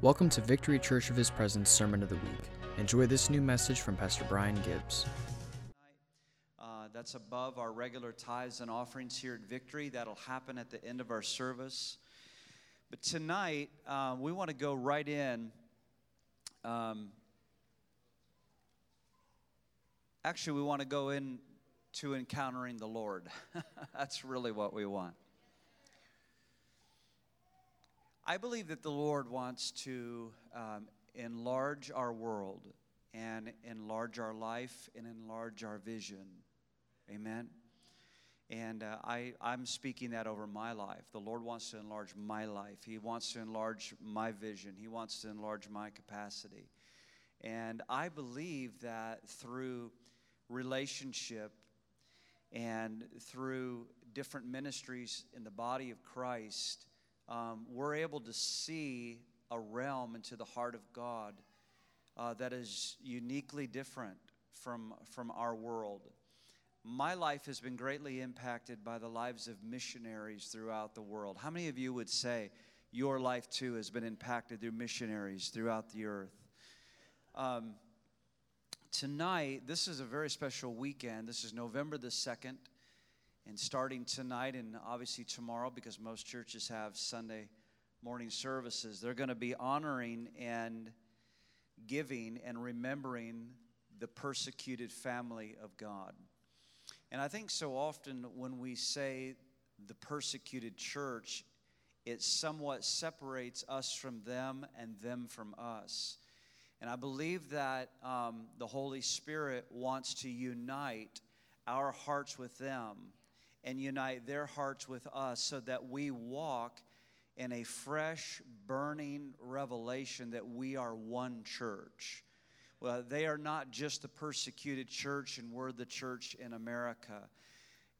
Welcome to Victory Church of His Presence Sermon of the Week. Enjoy this new message from Pastor Brian Gibbs. Uh, that's above our regular tithes and offerings here at Victory. That'll happen at the end of our service. But tonight, uh, we want to go right in. Um, actually, we want to go in to encountering the Lord. that's really what we want. I believe that the Lord wants to um, enlarge our world and enlarge our life and enlarge our vision. Amen. And uh, I, I'm speaking that over my life. The Lord wants to enlarge my life. He wants to enlarge my vision. He wants to enlarge my capacity. And I believe that through relationship and through different ministries in the body of Christ, um, we're able to see a realm into the heart of God uh, that is uniquely different from, from our world. My life has been greatly impacted by the lives of missionaries throughout the world. How many of you would say your life too has been impacted through missionaries throughout the earth? Um, tonight, this is a very special weekend. This is November the 2nd. And starting tonight and obviously tomorrow, because most churches have Sunday morning services, they're going to be honoring and giving and remembering the persecuted family of God. And I think so often when we say the persecuted church, it somewhat separates us from them and them from us. And I believe that um, the Holy Spirit wants to unite our hearts with them and unite their hearts with us so that we walk in a fresh, burning revelation that we are one church. Well, they are not just the persecuted church, and we're the church in America.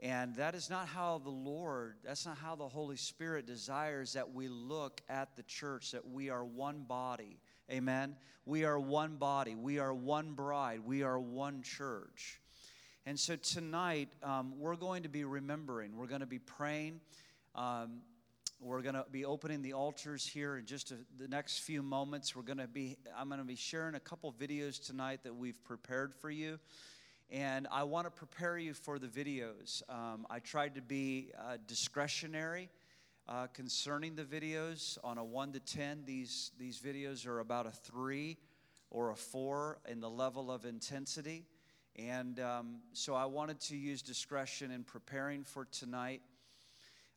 And that is not how the Lord, that's not how the Holy Spirit desires that we look at the church, that we are one body. Amen. We are one body. We are one bride. We are one church. And so tonight, um, we're going to be remembering, we're going to be praying. Um, we're going to be opening the altars here in just a, the next few moments. We're going to be, I'm going to be sharing a couple videos tonight that we've prepared for you. And I want to prepare you for the videos. Um, I tried to be uh, discretionary uh, concerning the videos. On a 1 to 10, these, these videos are about a 3 or a 4 in the level of intensity. And um, so I wanted to use discretion in preparing for tonight.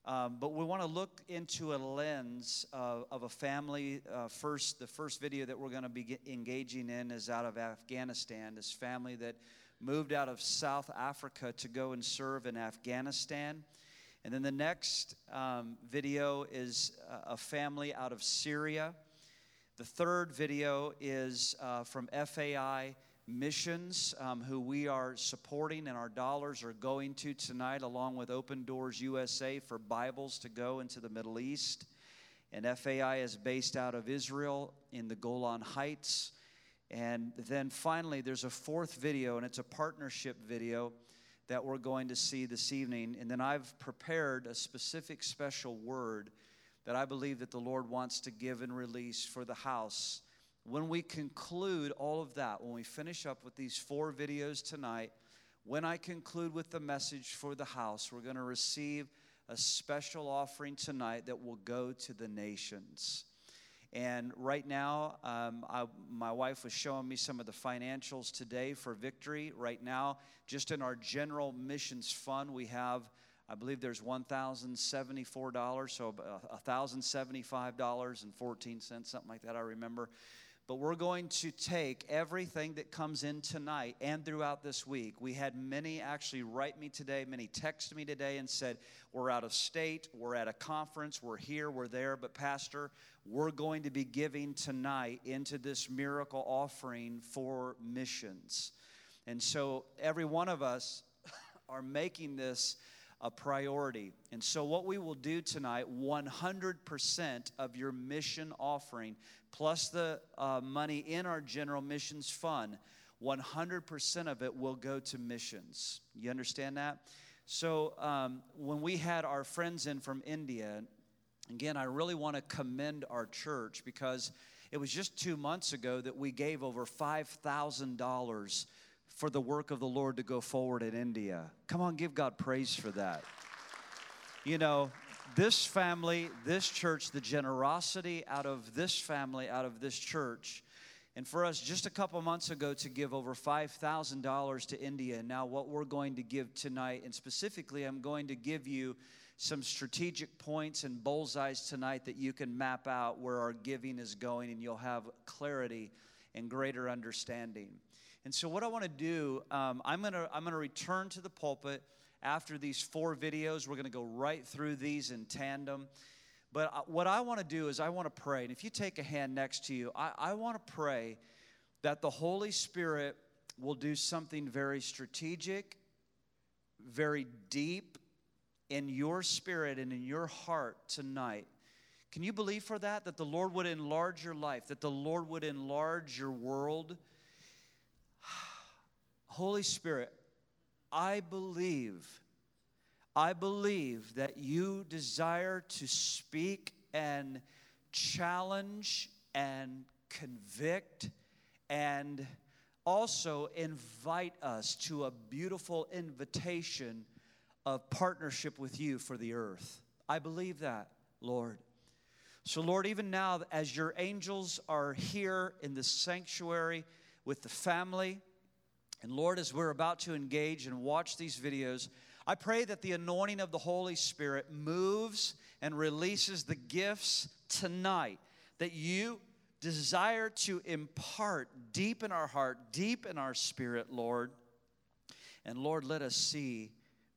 Um, but we want to look into a lens of, of a family. Uh, first, the first video that we're going to be engaging in is out of Afghanistan. This family that moved out of South Africa to go and serve in Afghanistan. And then the next um, video is a family out of Syria. The third video is uh, from FAI missions um, who we are supporting and our dollars are going to tonight along with open doors usa for bibles to go into the middle east. And fai is based out of israel in the golan heights. And then finally there's a fourth video and it's a partnership video that we're going to see this evening. And then i've prepared a specific special word that i believe that the lord wants to give and release for the house when we conclude all of that, when we finish up with these four videos tonight, when I conclude with the message for the house, we're going to receive a special offering tonight that will go to the nations. And right now, um, I, my wife was showing me some of the financials today for victory. Right now, just in our general missions fund, we have, I believe there's $1,074, so $1,075.14, something like that, I remember. But we're going to take everything that comes in tonight and throughout this week. We had many actually write me today, many text me today and said, We're out of state, we're at a conference, we're here, we're there, but Pastor, we're going to be giving tonight into this miracle offering for missions. And so every one of us are making this a priority. And so, what we will do tonight 100% of your mission offering, plus the uh, money in our general missions fund, 100% of it will go to missions. You understand that? So, um, when we had our friends in from India, again, I really want to commend our church because It was just two months ago that we gave over $5,000 for the work of the Lord to go forward in India. Come on, give God praise for that. You know, this family, this church, the generosity out of this family, out of this church, and for us just a couple months ago to give over $5,000 to India. And now, what we're going to give tonight, and specifically, I'm going to give you some strategic points and bullseyes tonight that you can map out where our giving is going, and you'll have clarity and greater understanding. And so, what I want to do, um, I'm going to I'm going to return to the pulpit after these four videos. We're going to go right through these in tandem. But uh, what I want to do is, I want to pray. And if you take a hand next to you, I, I want to pray that the Holy Spirit will do something very strategic, very deep in your spirit and in your heart tonight. Can you believe for that? That the Lord would enlarge your life, that the Lord would enlarge your world. Holy Spirit, I believe I believe that you desire to speak and challenge and convict and also invite us to a beautiful invitation of partnership with you for the earth. I believe that, Lord. So, Lord, even now, as your angels are here in the sanctuary with the family, and Lord, as we're about to engage and watch these videos, I pray that the anointing of the Holy Spirit moves and releases the gifts tonight that you desire to impart deep in our heart, deep in our spirit, Lord. And Lord, let us see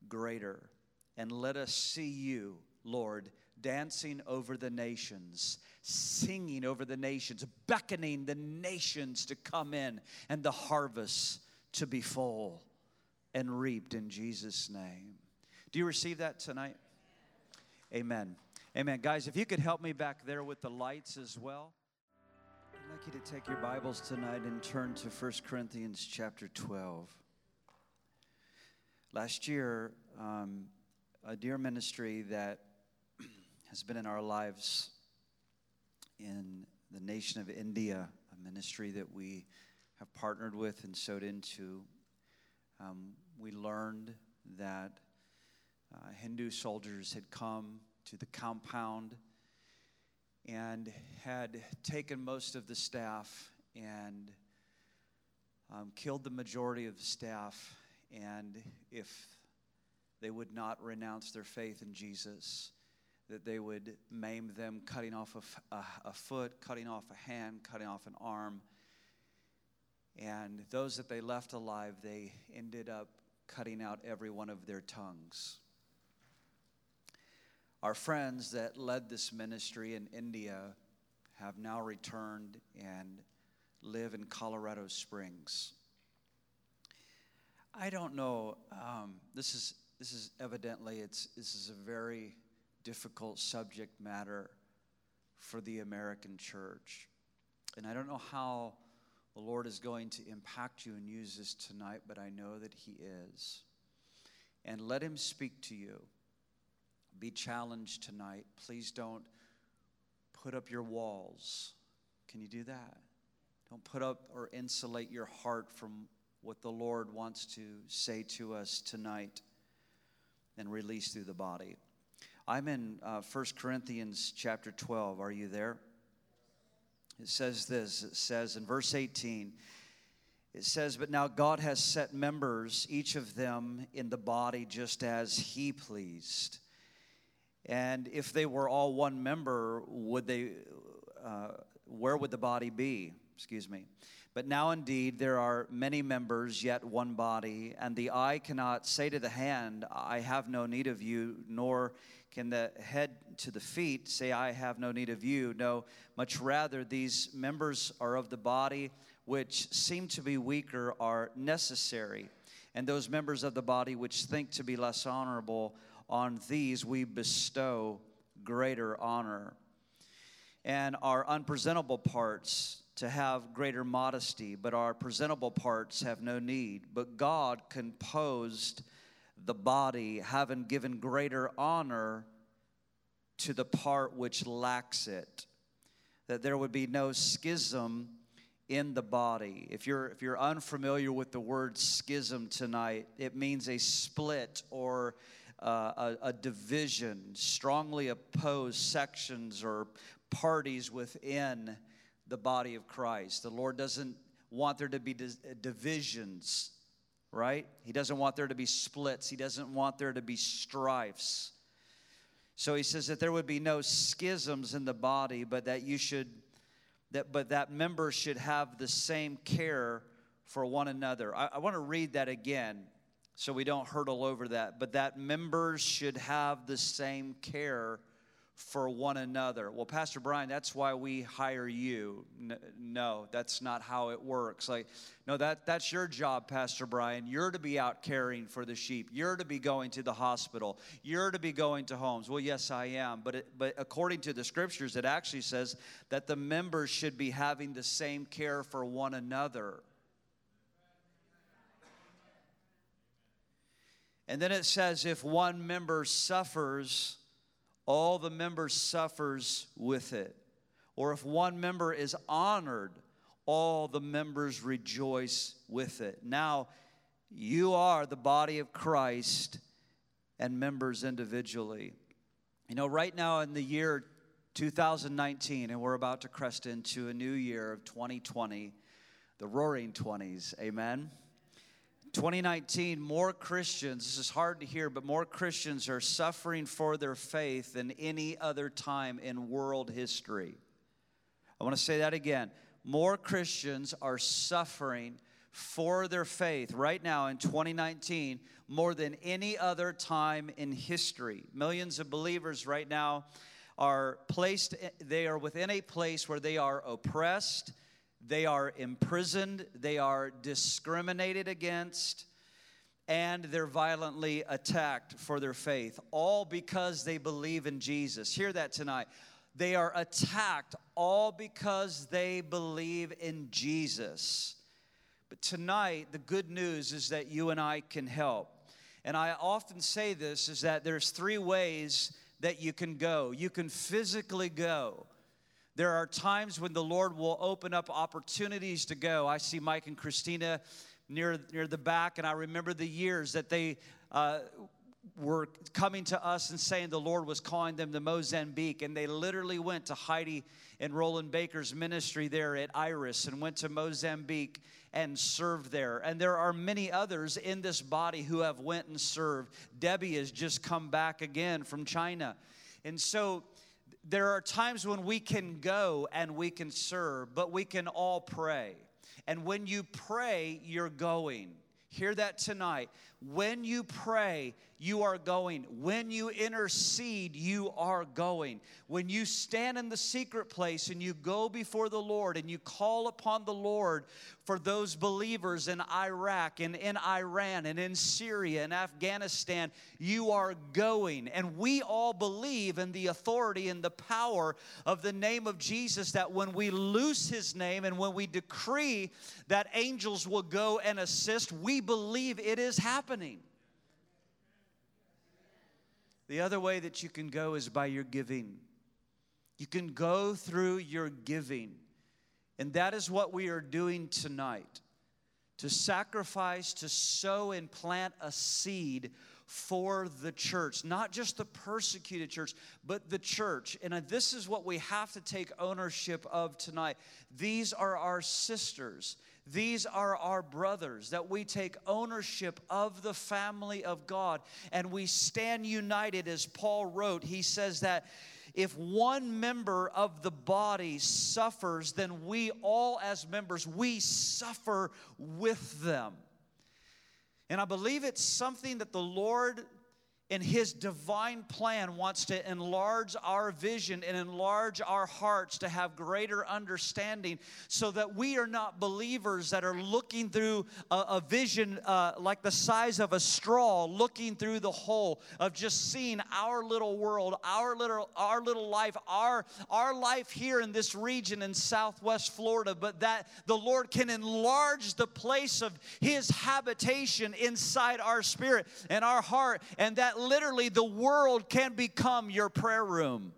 greater and let us see you, Lord, dancing over the nations, singing over the nations, beckoning the nations to come in and the harvest to be full and reaped in Jesus' name. Do you receive that tonight? Amen. Amen. Guys, if you could help me back there with the lights as well. I'd like you to take your Bibles tonight and turn to 1 Corinthians chapter 12. Last year, um, a dear ministry that has been in our lives in the nation of India, a ministry that we have partnered with and sowed into. Um, we learned that uh, Hindu soldiers had come to the compound and had taken most of the staff and um, killed the majority of the staff. And if they would not renounce their faith in Jesus, that they would maim them, cutting off a, foot, cutting off a hand, cutting off an arm. And those that they left alive, they ended up cutting out every one of their tongues. Our friends that led this ministry in India have now returned and live in Colorado Springs. I don't know. Um, this is this is evidently it's this is a very difficult subject matter for the American church, and I don't know how the Lord is going to impact you and use this tonight, but I know that He is. And let Him speak to you. Be challenged tonight. Please don't put up your walls. Can you do that? Don't put up or insulate your heart from what the Lord wants to say to us tonight and release through the body. I'm in uh, 1 Corinthians chapter 12. Are you there? It says this it says in verse 18, it says, But now God has set members, each of them in the body, just as He pleased. And if they were all one member, would they, uh, where would the body be? Excuse me. But now indeed there are many members, yet one body, and the eye cannot say to the hand, I have no need of you, nor can the head to the feet say, I have no need of you? No, much rather, these members are of the body which seem to be weaker are necessary. And those members of the body which think to be less honorable, on these we bestow greater honor. And our unpresentable parts to have greater modesty, but our presentable parts have no need. But God composed the body, having given greater honor to the part which lacks it, that there would be no schism in the body. If you're if you're unfamiliar with the word schism tonight, it means a split or uh, a, a division, strongly opposed sections or parties within the body of Christ. The Lord doesn't want there to be divisions, right? He doesn't want there to be splits. He doesn't want there to be strifes. So he says that there would be no schisms in the body, but that you should that but that members should have the same care for one another. I, I want to read that again so we don't hurdle over that, but that members should have the same care for one another. Well, Pastor Brian, that's why we hire you. No, that's not how it works. Like, no, that, that's your job, Pastor Brian. You're to be out caring for the sheep. You're to be going to the hospital. You're to be going to homes. Well, yes, I am. But, it, but according to the scriptures, it actually says that the members should be having the same care for one another. And then it says, if one member suffers, all the members suffers with it. Or if one member is honored, all the members rejoice with it. Now, you are the body of Christ and members individually. You know, right now in the year 2019, and we're about to crest into a new year of 2020, the roaring 20s, amen? 2019, more Christians, this is hard to hear, but more Christians are suffering for their faith than any other time in world history. I want to say that again. More Christians are suffering for their faith right now in 2019 more than any other time in history. Millions of believers right now are placed, they are within a place where they are oppressed they are imprisoned, they are discriminated against, and they're violently attacked for their faith, all because they believe in Jesus. Hear that tonight. They are attacked all because they believe in Jesus. But tonight, the good news is that you and I can help. And I often say this is that there's three ways that you can go. You can physically go. There are times when the Lord will open up opportunities to go. I see Mike and Christina near, near the back, and I remember the years that they uh, were coming to us and saying the Lord was calling them to Mozambique. And they literally went to Heidi and Rolland Baker's ministry there at Iris and went to Mozambique and served there. And there are many others in this body who have went and served. Debbie has just come back again from China. And so there are times when we can go and we can serve, but we can all pray. And when you pray, you're going. Hear that tonight. When you pray, you are going. When you intercede, you are going. When you stand in the secret place and you go before the Lord and you call upon the Lord for those believers in Iraq and in Iran and in Syria and Afghanistan, you are going. And we all believe in the authority and the power of the name of Jesus that when we loose his name and when we decree that angels will go and assist, we believe it is happening. The other way that you can go is by your giving. You can go through your giving. And that is what we are doing tonight to sacrifice, to sow and plant a seed for the church, not just the persecuted church, but the church. And uh, this is what we have to take ownership of tonight. These are our sisters. These are our brothers, that we take ownership of the family of God and we stand united, as Paul wrote. He says that if one member of the body suffers, then we all, as members, we suffer with them. And I believe it's something that the Lord in his divine plan wants to enlarge our vision and enlarge our hearts to have greater understanding so that we are not believers that are looking through a, a vision uh, like the size of a straw looking through the hole of just seeing our little world our little our little life our our life here in this region in southwest florida but that the lord can enlarge the place of his habitation inside our spirit and our heart and that literally the world can become your prayer room.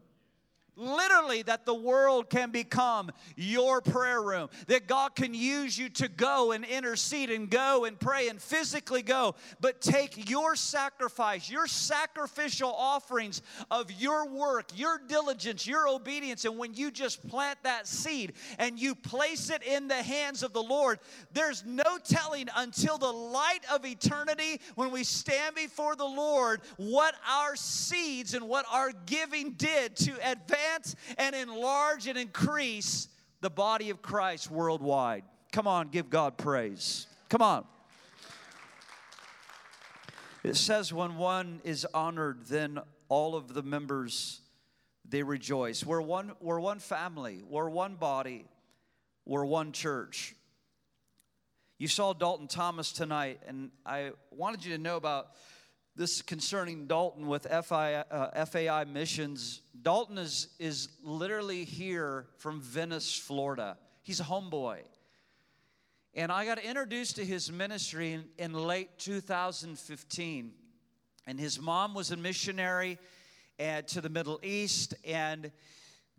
Literally that the world can become your prayer room that god can use you to go and intercede and go and pray and physically go but take your sacrifice your sacrificial offerings of your work your diligence your obedience and when you just plant that seed and you place it in the hands of the lord there's no telling until the light of eternity when we stand before the lord what our seeds and what our giving did to advance and enlarge and increase the body of Christ worldwide. Come on, give God praise. Come on. It says when one is honored, then all of the members they rejoice. We're one, we're one family, we're one body, we're one church. You saw Dalton Thomas tonight, and I wanted you to know about this concerning Dalton with FI, uh, FAI missions. Dalton is, is literally here from Venice, Florida. He's a homeboy. And I got introduced to his ministry in, in late 2015. And his mom was a missionary uh, to the Middle East. And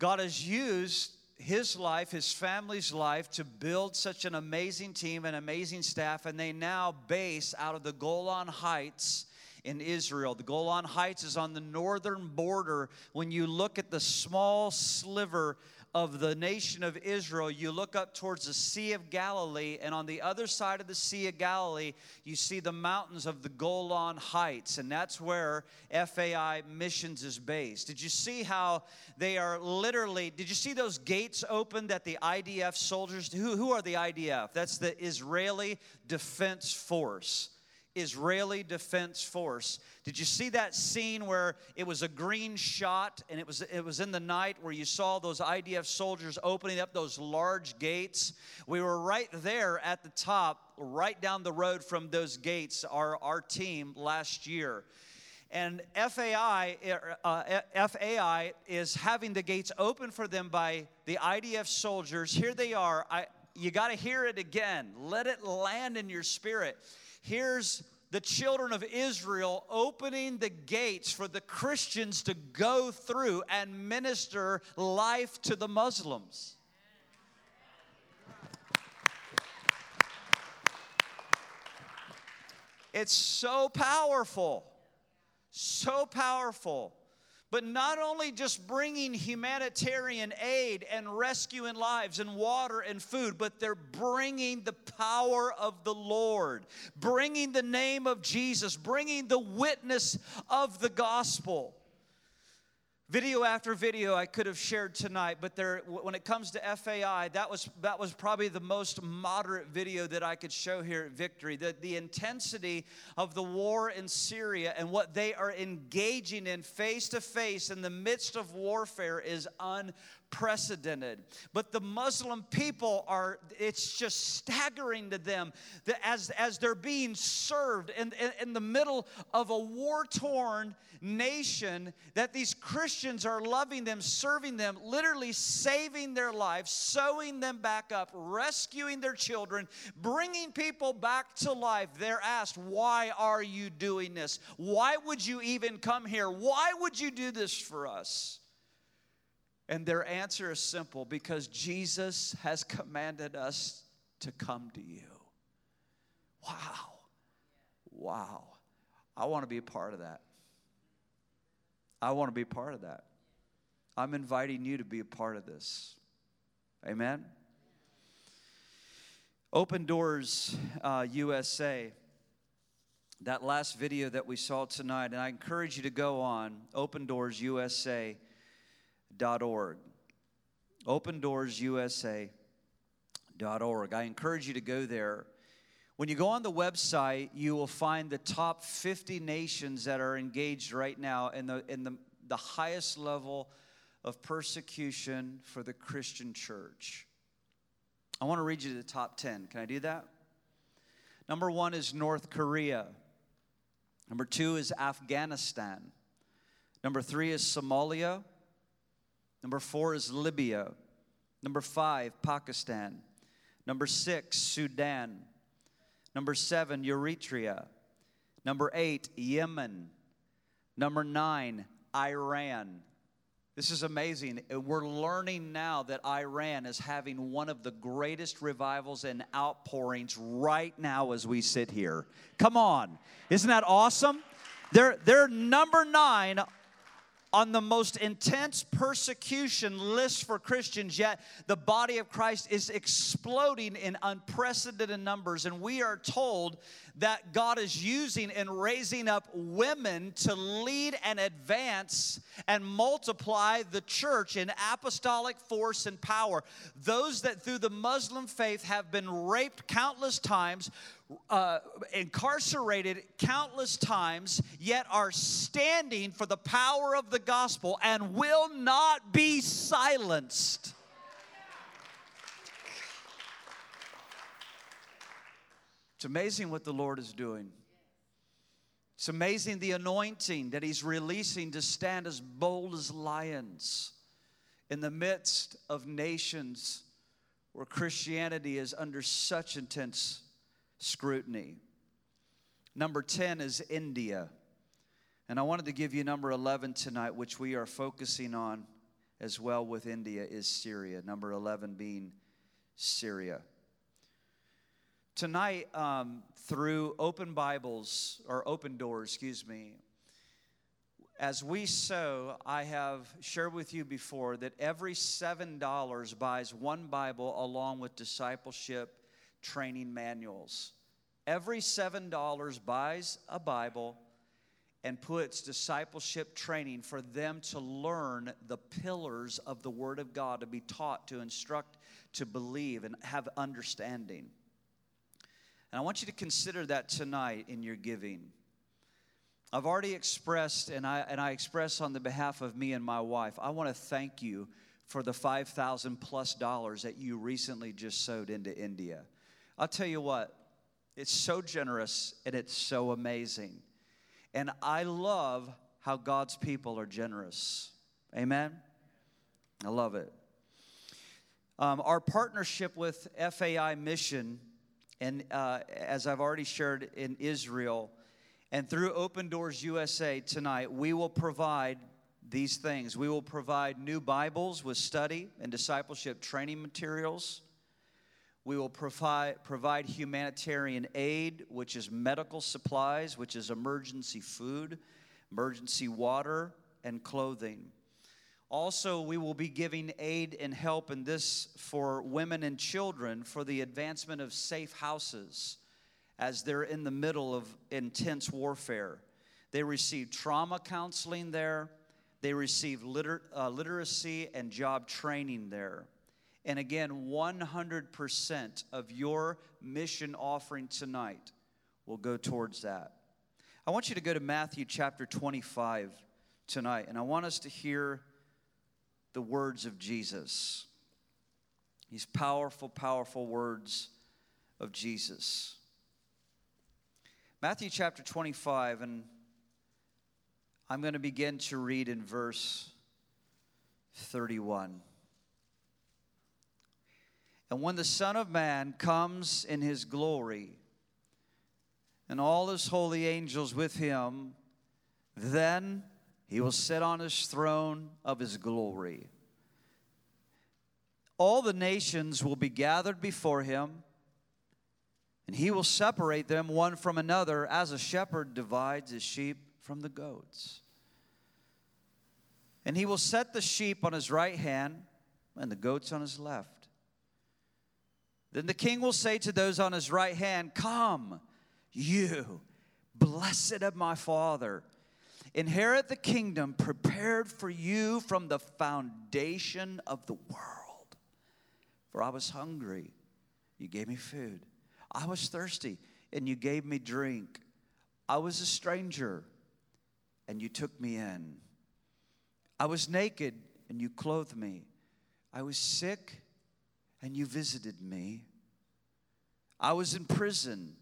God has used his life, his family's life, to build such an amazing team, an amazing staff. And they now base out of the Golan Heights in Israel. The Golan Heights is on the northern border. When you look at the small sliver of the nation of Israel, you look up towards the Sea of Galilee, and on the other side of the Sea of Galilee, you see the mountains of the Golan Heights, and that's where FAI Missions is based. Did you see how they are literally, did you see those gates open that the IDF soldiers, who, who are the IDF? That's the Israeli Defense Force. Israeli Defense Force. Did you see that scene where it was a green shot and it was it was in the night where you saw those IDF soldiers opening up those large gates? We were right there at the top, right down the road from those gates, our, our team last year. And FAI, uh, FAI is having the gates open for them by the IDF soldiers. Here they are. I, you got to hear it again. Let it land in your spirit here's the children of Israel opening the gates for the Christians to go through and minister life to the Muslims. It's so powerful, so powerful. But not only just bringing humanitarian aid and rescuing lives and water and food, but they're bringing the power of the Lord, bringing the name of Jesus, bringing the witness of the gospel video after video I could have shared tonight, but there, when it comes to FAI, that was, that was probably the most moderate video that I could show here at Victory. The, the intensity of the war in Syria and what they are engaging in face to face in the midst of warfare is unprecedented. But the Muslim people are, it's just staggering to them that as, as they're being served in, in, in the middle of a war torn nation that these Christians are loving them, serving them, literally saving their lives, sewing them back up, rescuing their children, bringing people back to life. They're asked, Why are you doing this? Why would you even come here? Why would you do this for us? And their answer is simple because Jesus has commanded us to come to you. Wow. Wow. I want to be a part of that. I want to be a part of that. I'm inviting you to be a part of this. Amen. Open Doors uh, USA. That last video that we saw tonight, and I encourage you to go on opendoorsusa.org. Opendoorsusa.org. I encourage you to go there. When you go on the website, you will find the top 50 nations that are engaged right now in the, in the, the highest level of persecution for the Christian church. I want to read you the top 10. Can I do that? Number one is North Korea. Number two is Afghanistan. Number three is Somalia. Number four is Libya. Number five, Pakistan. Number six, Sudan. Number seven, Eritrea. Number eight, Yemen. Number nine, Iran. This is amazing. We're learning now that Iran is having one of the greatest revivals and outpourings right now as we sit here. Come on. Isn't that awesome? They're, they're number nine on the most intense persecution list for Christians, yet the body of Christ is exploding in unprecedented numbers. And we are told that God is using and raising up women to lead and advance and multiply the church in apostolic force and power. Those that through the Muslim faith have been raped countless times, uh, incarcerated countless times, yet are standing for the power of the gospel and will not be silenced. It's amazing what the Lord is doing. It's amazing the anointing that He's releasing to stand as bold as lions in the midst of nations where Christianity is under such intense scrutiny. Number 10 is India. And I wanted to give you number 11 tonight, which we are focusing on as well with India, is Syria. Number 11 being Syria tonight um, through open Bibles or open doors, excuse me. As we sow, I have shared with you before that every $7 buys one Bible along with discipleship training manuals. Every $7 buys a Bible and puts discipleship training for them to learn the pillars of the Word of God, to be taught, to instruct, to believe, and have understanding. And I want you to consider that tonight in your giving. I've already expressed, and I, and I express on the behalf of me and my wife, I want to thank you for the 5,000 plus dollars that you recently just sowed into India. I'll tell you what, it's so generous and it's so amazing. And I love how God's people are generous. Amen? I love it. Um, our partnership with FAI Mission and uh, as I've already shared in Israel, and through Open Doors USA tonight, we will provide these things. We will provide new Bibles with study and discipleship training materials. We will provide, provide humanitarian aid, which is medical supplies, which is emergency food, emergency water, and clothing. Also, we will be giving aid and help in this for women and children for the advancement of safe houses as they're in the middle of intense warfare. They receive trauma counseling there, they receive liter- uh, literacy and job training there. And again, 100% of your mission offering tonight will go towards that. I want you to go to Matthew chapter 25 tonight, and I want us to hear the words of Jesus. These powerful, powerful words of Jesus. Matthew chapter 25, and I'm going to begin to read in verse 31. And when the Son of Man comes in his glory, and all his holy angels with him, then he will sit on his throne of his glory. All the nations will be gathered before him, and he will separate them one from another as a shepherd divides his sheep from the goats. And he will set the sheep on his right hand and the goats on his left. Then the king will say to those on his right hand, Come, you, blessed of my father Inherit the kingdom prepared for you from the foundation of the world. For I was hungry, you gave me food. I was thirsty, and you gave me drink. I was a stranger, and you took me in. I was naked, and you clothed me. I was sick, and you visited me. I was in prison,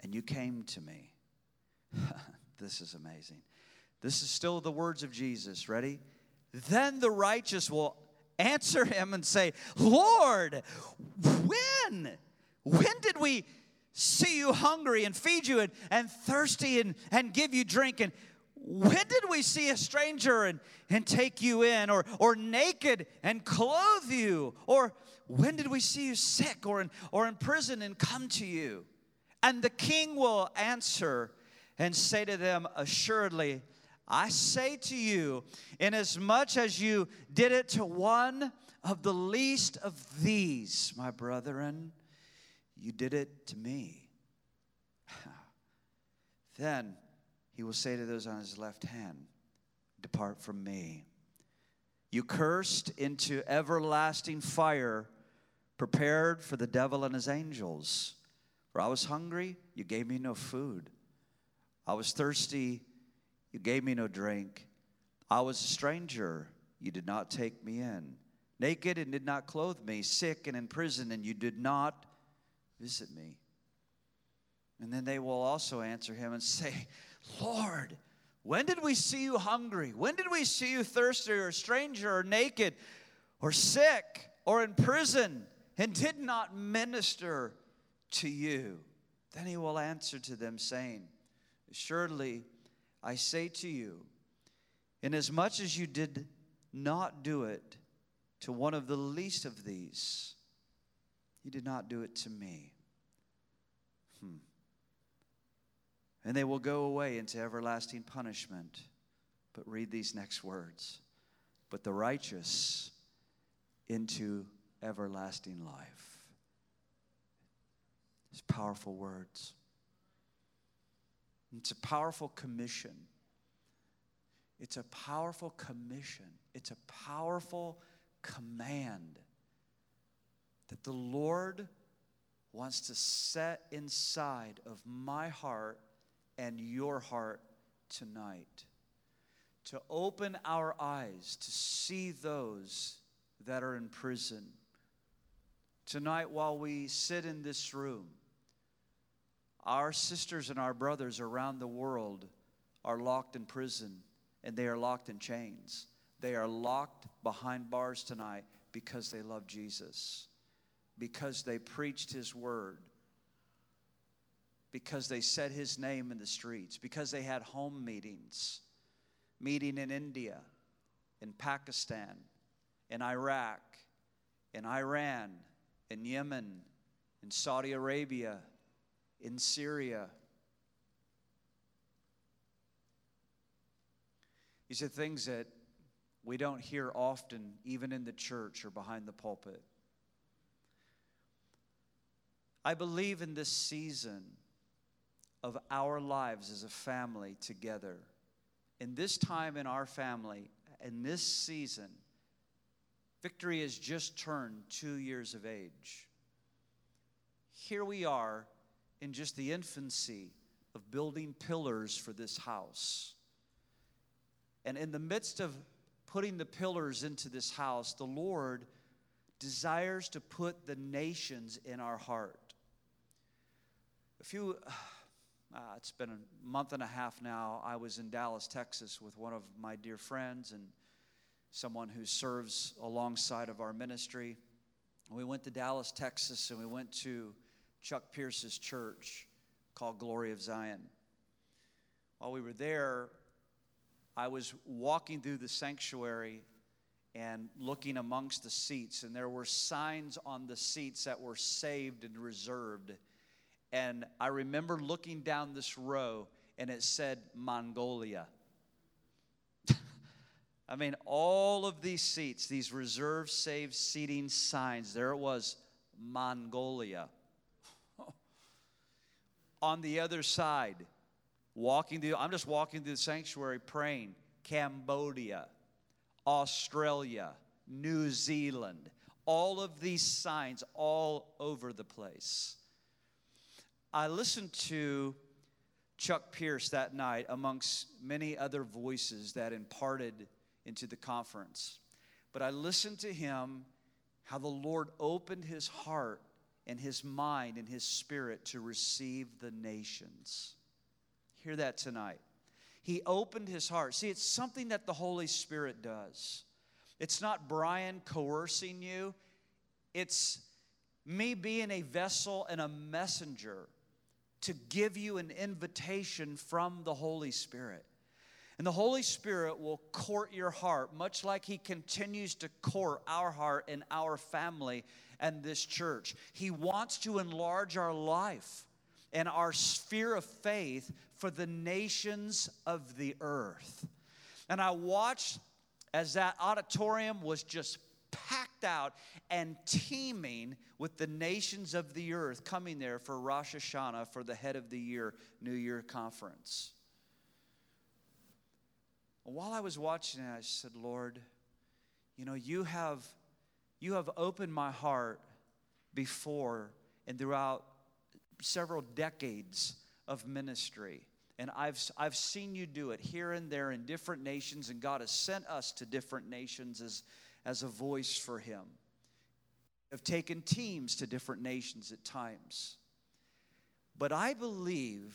and you came to me. This is amazing. This is still the words of Jesus. Ready? Then the righteous will answer him and say, Lord, when? When did we see you hungry and feed you and, and thirsty and, and give you drink? And when did we see a stranger and, and take you in, or, or naked and clothe you? Or when did we see you sick or in, or in prison and come to you? And the king will answer and say to them, Assuredly, I say to you, inasmuch as you did it to one of the least of these, my brethren, you did it to me. then he will say to those on his left hand, Depart from me. You cursed into everlasting fire, prepared for the devil and his angels. For I was hungry, you gave me no food. I was thirsty, you gave me no drink. I was a stranger, you did not take me in. Naked and did not clothe me, sick and in prison, and you did not visit me. And then they will also answer him and say, Lord, when did we see you hungry? When did we see you thirsty or stranger or naked or sick or in prison and did not minister to you? Then he will answer to them, saying, Assuredly, I say to you, inasmuch as you did not do it to one of the least of these, you did not do it to me. And they will go away into everlasting punishment. But read these next words but the righteous into everlasting life. It's powerful words. It's a powerful commission. It's a powerful commission. It's a powerful command that the Lord wants to set inside of my heart and your heart tonight. To open our eyes to see those that are in prison. Tonight, while we sit in this room, our sisters and our brothers around the world are locked in prison and they are locked in chains. They are locked behind bars tonight because they love Jesus, because they preached his word, because they said his name in the streets, because they had home meetings, meeting in India, in Pakistan, in Iraq, in Iran, in Yemen, in Saudi Arabia, in Syria. These are things that we don't hear often, even in the church or behind the pulpit. I believe in this season of our lives as a family together. In this time in our family, in this season, Victory has just turned two years of age. Here we are in just the infancy of building pillars for this house. And in the midst of putting the pillars into this house, the Lord desires to put the nations in our heart. A few uh, it's been a month and a half now. I was in Dallas, Texas with one of my dear friends and someone who serves alongside of our ministry. We went to Dallas, Texas, and we went to Chuck Pierce's church called Glory of Zion. While we were there, I was walking through the sanctuary and looking amongst the seats, and there were signs on the seats that were saved and reserved and I remember looking down this row and it said Mongolia. I mean, all of these seats, these reserve saved seating signs, there it was Mongolia. On the other side, walking through, I'm just walking through the sanctuary praying Cambodia, Australia, New Zealand, all of these signs all over the place. I listened to Chuck Pierce that night amongst many other voices that imparted into the conference. But I listened to him how the Lord opened his heart and his mind and his spirit to receive the nations. Hear that tonight. He opened his heart. See, it's something that the Holy Spirit does. It's not Brian coercing you, it's me being a vessel and a messenger to give you an invitation from the Holy Spirit. And the Holy Spirit will court your heart, much like He continues to court our heart and our family and this church. He wants to enlarge our life and our sphere of faith for the nations of the earth. And I watched as that auditorium was just packed out and teeming with the nations of the earth coming there for Rosh Hashanah for the head of the year New Year conference. While I was watching it, I said, Lord, you know, you have, you have opened my heart before and throughout several decades of ministry. And I've, I've seen you do it here and there in different nations, and God has sent us to different nations as, as a voice for Him. Have taken teams to different nations at times. But I believe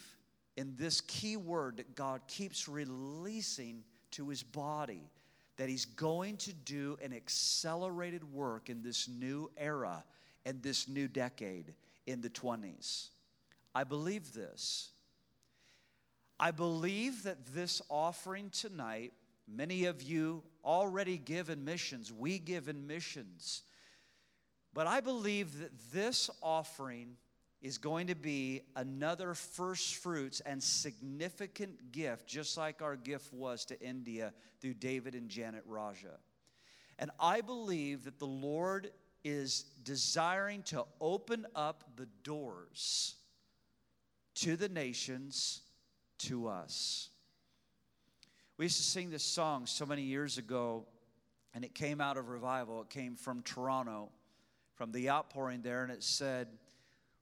in this key word that God keeps releasing to His body that He's going to do an accelerated work in this new era and this new decade in the 20s. I believe this. I believe that this offering tonight, many of you already give in missions. We give in missions. But I believe that this offering is going to be another first fruits and significant gift, just like our gift was to India through David and Janet Raja. And I believe that the Lord is desiring to open up the doors to the nations, to us. We used to sing this song so many years ago, and it came out of revival. It came from Toronto, from the outpouring there, and it said,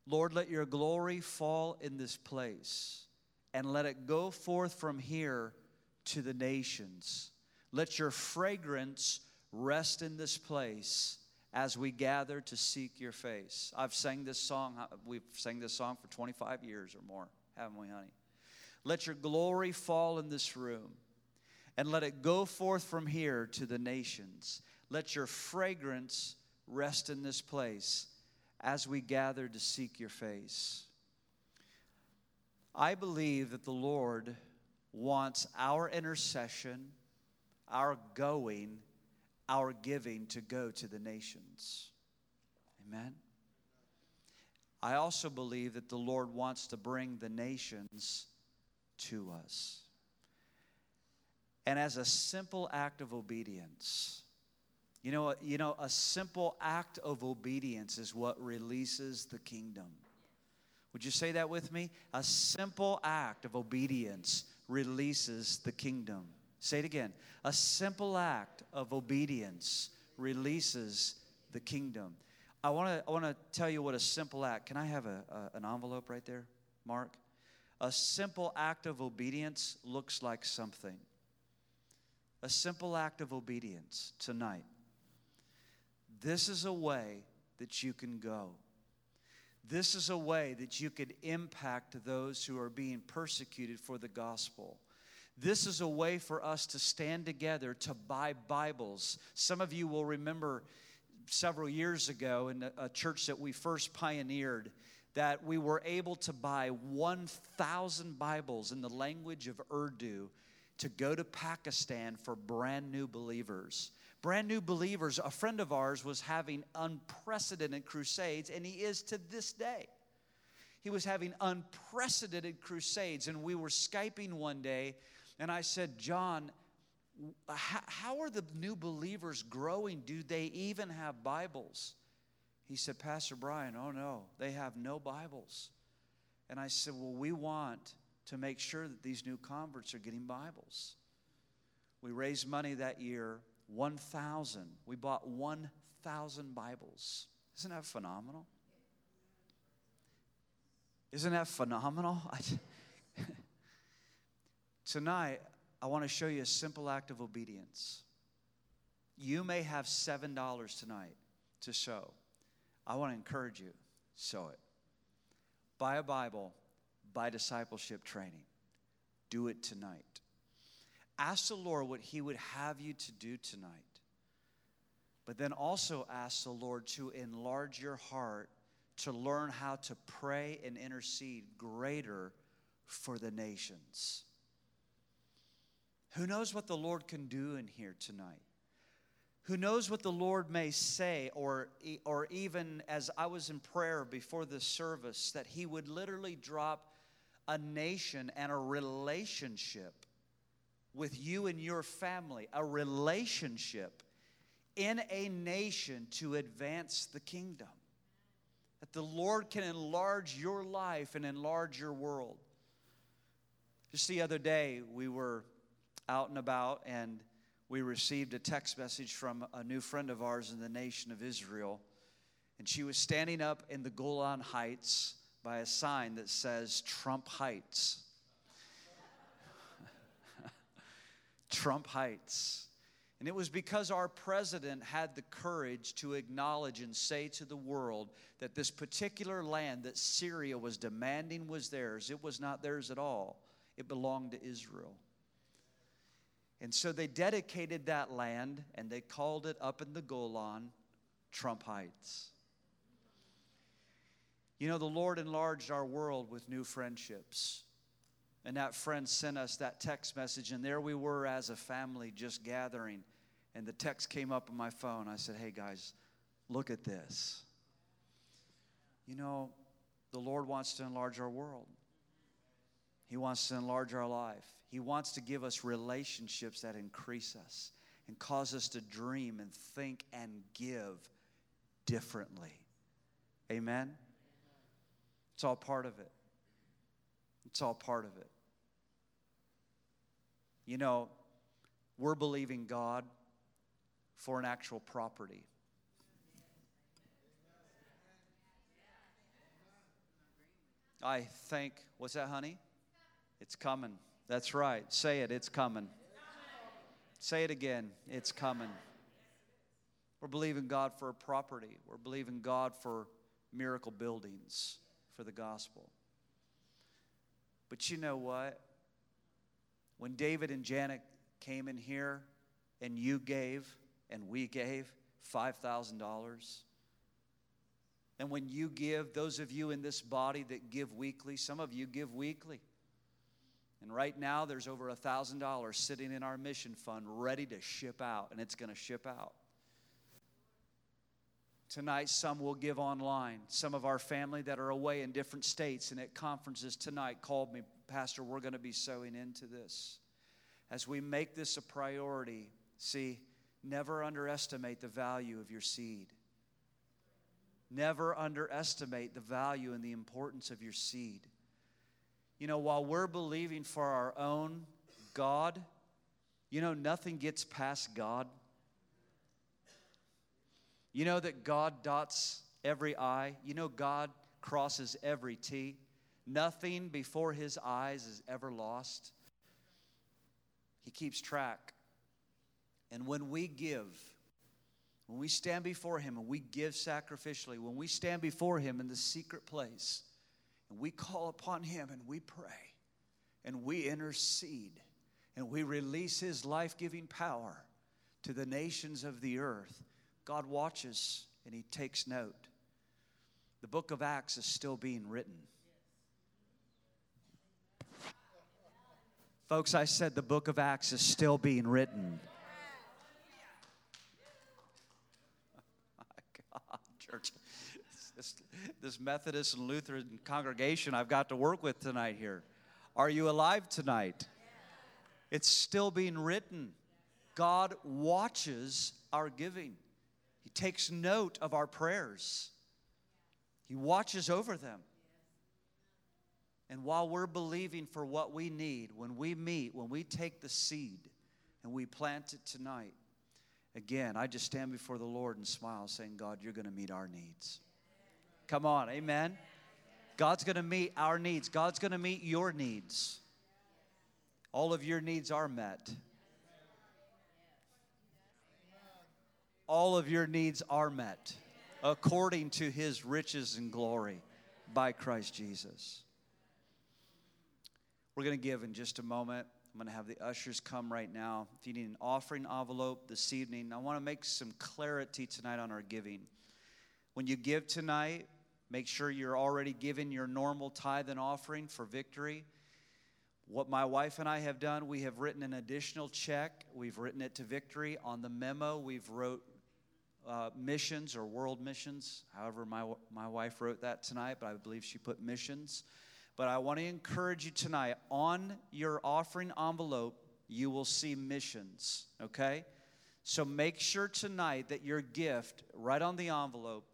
Lord, let your glory fall in this place, and let it go forth from here to the nations. Let your fragrance rest in this place as we gather to seek your face. I've sang this song, uh, we've sang this song for 25 years or more, haven't we, honey? Let your glory fall in this room and let it go forth from here to the nations. Let your fragrance rest in this place as we gather to seek your face. I believe that the Lord wants our intercession, our going, our giving to go to the nations. Amen. I also believe that the Lord wants to bring the nations to us. And as a simple act of obedience, you know, you know, a simple act of obedience is what releases the kingdom. Would you say that with me? A simple act of obedience releases the kingdom. Say it again. A simple act of obedience releases the kingdom. I want to I want to tell you what a simple act. Can I have a, a, an envelope right there, Mark? A simple act of obedience looks like something. A simple act of obedience tonight. This is a way that you can go. This is a way that you could impact those who are being persecuted for the gospel. This is a way for us to stand together to buy Bibles. Some of you will remember several years ago in a church that we first pioneered that we were able to buy 1,000 Bibles in the language of Urdu to go to Pakistan for brand new believers. Brand new believers, a friend of ours was having unprecedented crusades, and he is to this day. He was having unprecedented crusades, and we were Skyping one day and I said, John, how are the new believers growing? Do they even have Bibles? He said, Pastor Brian, oh no, they have no Bibles. And I said, Well, we want to make sure that these new converts are getting Bibles. We raised money that year, 1,000. We bought 1,000 Bibles. Isn't that phenomenal? Isn't that phenomenal? Tonight, I want to show you a simple act of obedience. You may have $7 tonight to sow. I want to encourage you, sow it. Buy a Bible, buy discipleship training. Do it tonight. Ask the Lord what He would have you to do tonight. But then also ask the Lord to enlarge your heart to learn how to pray and intercede greater for the nations. Who knows what the Lord can do in here tonight? Who knows what the Lord may say, or, or even as I was in prayer before the service, that He would literally drop a nation and a relationship with you and your family, a relationship in a nation to advance the kingdom. That the Lord can enlarge your life and enlarge your world. Just the other day, we were out and about and we received a text message from a new friend of ours in the nation of Israel. And she was standing up in the Golan Heights by a sign that says Trump Heights. Trump Heights. And it was because our president had the courage to acknowledge and say to the world that this particular land that Syria was demanding was theirs. It was not theirs at all, it belonged to Israel. And so they dedicated that land and they called it up in the Golan Trump Heights. You know, the Lord enlarged our world with new friendships. And that friend sent us that text message, and there we were as a family just gathering. And the text came up on my phone. I said, Hey guys, look at this. You know, the Lord wants to enlarge our world, He wants to enlarge our life. He wants to give us relationships that increase us and cause us to dream and think and give differently. Amen? It's all part of it. It's all part of it. You know, we're believing God for an actual property. I think, what's that, honey? It's coming. That's right. Say it, it's coming. Say it again, it's coming. We're believing God for a property, we're believing God for miracle buildings for the gospel. But you know what? When David and Janet came in here and you gave and we gave $5,000, and when you give, those of you in this body that give weekly, some of you give weekly. And right now, there's over a $1,000 sitting in our mission fund ready to ship out, and it's going to ship out. Tonight, some will give online. Some of our family that are away in different states and at conferences tonight called me, Pastor, we're going to be sowing into this. As we make this a priority, see, never underestimate the value of your seed. Never underestimate the value and the importance of your seed. You know, while we're believing for our own God, you know, nothing gets past God. You know that God dots every I. You know God crosses every T. Nothing before his eyes is ever lost. He keeps track. And when we give, when we stand before him and we give sacrificially, when we stand before him in the secret place and we call upon him and we pray and we intercede and we release his life giving power to the nations of the earth, God watches and He takes note. The book of Acts is still being written. Folks, I said the book of Acts is still being written. God, church. This, this Methodist and Lutheran congregation I've got to work with tonight here. Are you alive tonight? It's still being written. God watches our giving takes note of our prayers, He watches over them. And while we're believing for what we need, when we meet, when we take the seed and we plant it tonight, again, I just stand before the Lord and smile, saying, God, you're going to meet our needs. Come on, amen. God's going to meet our needs. God's going to meet your needs. All of your needs are met. All of your needs are met according to his riches and glory by Christ Jesus. We're going to give in just a moment. I'm going to have the ushers come right now. If you need an offering envelope this evening, I want to make some clarity tonight on our giving. When you give tonight, make sure you're already giving your normal tithe and offering for victory. What my wife and I have done, we have written an additional check. We've written it to Victory. On the memo, we've wrote uh, missions or world missions. However, my, my wife wrote that tonight, but I believe she put missions. But I want to encourage you tonight on your offering envelope, you will see missions, okay? So make sure tonight that your gift, right on the envelope,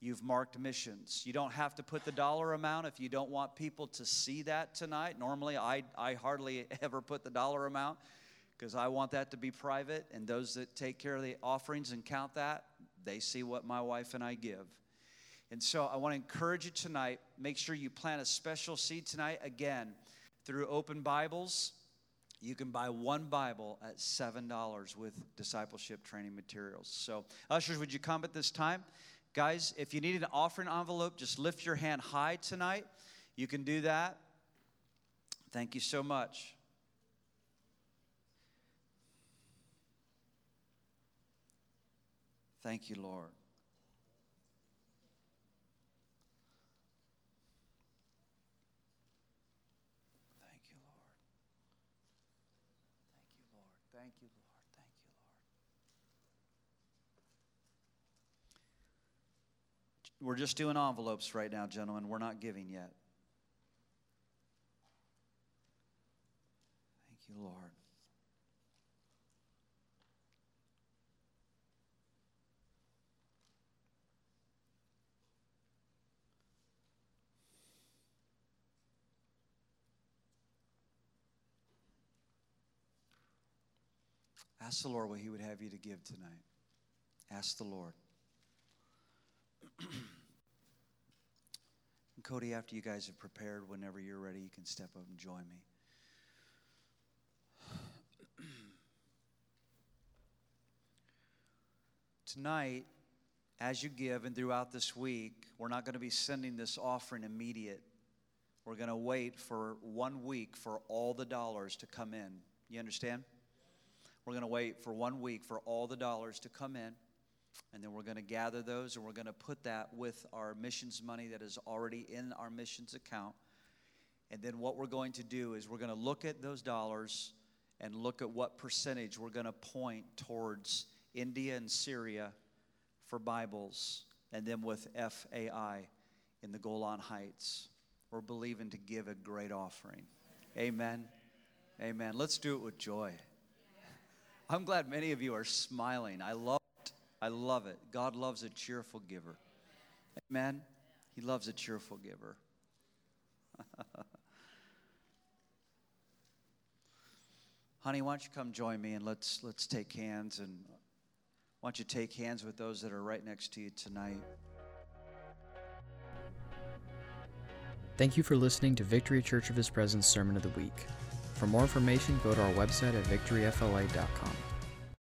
you've marked missions. You don't have to put the dollar amount if you don't want people to see that tonight. Normally, I, I hardly ever put the dollar amount because I want that to be private, and those that take care of the offerings and count that, they see what my wife and I give. And so I want to encourage you tonight, make sure you plant a special seed tonight. Again, through Open Bibles, you can buy one Bible at $7 with discipleship training materials. So, ushers, would you come at this time? Guys, if you need an offering envelope, just lift your hand high tonight. You can do that. Thank you so much. Thank you, Lord. Thank you, Lord. Thank you, Lord. Thank you, Lord. Thank you, Lord. We're just doing envelopes right now, gentlemen. We're not giving yet. Thank you, Lord. Ask the Lord what He would have you to give tonight. Ask the Lord. Cody, after you guys have prepared, whenever you're ready, you can step up and join me. Tonight, as you give and throughout this week, we're not going to be sending this offering immediate. We're going to wait for one week for all the dollars to come in. You understand? We're going to wait for one week for all the dollars to come in, and then we're going to gather those and we're going to put that with our missions money that is already in our missions account. And then what we're going to do is we're going to look at those dollars and look at what percentage we're going to point towards India and Syria for Bibles, and then with FAI in the Golan Heights. We're believing to give a great offering. Amen. Amen. Let's do it with joy. I'm glad many of you are smiling. I love it. I love it. God loves a cheerful giver. Amen. He loves a cheerful giver. Honey, why don't you come join me and let's let's take hands and why don't you take hands with those that are right next to you tonight? Thank you for listening to Victory Church of His Presence Sermon of the Week. For more information, go to our website at victoryfla.com.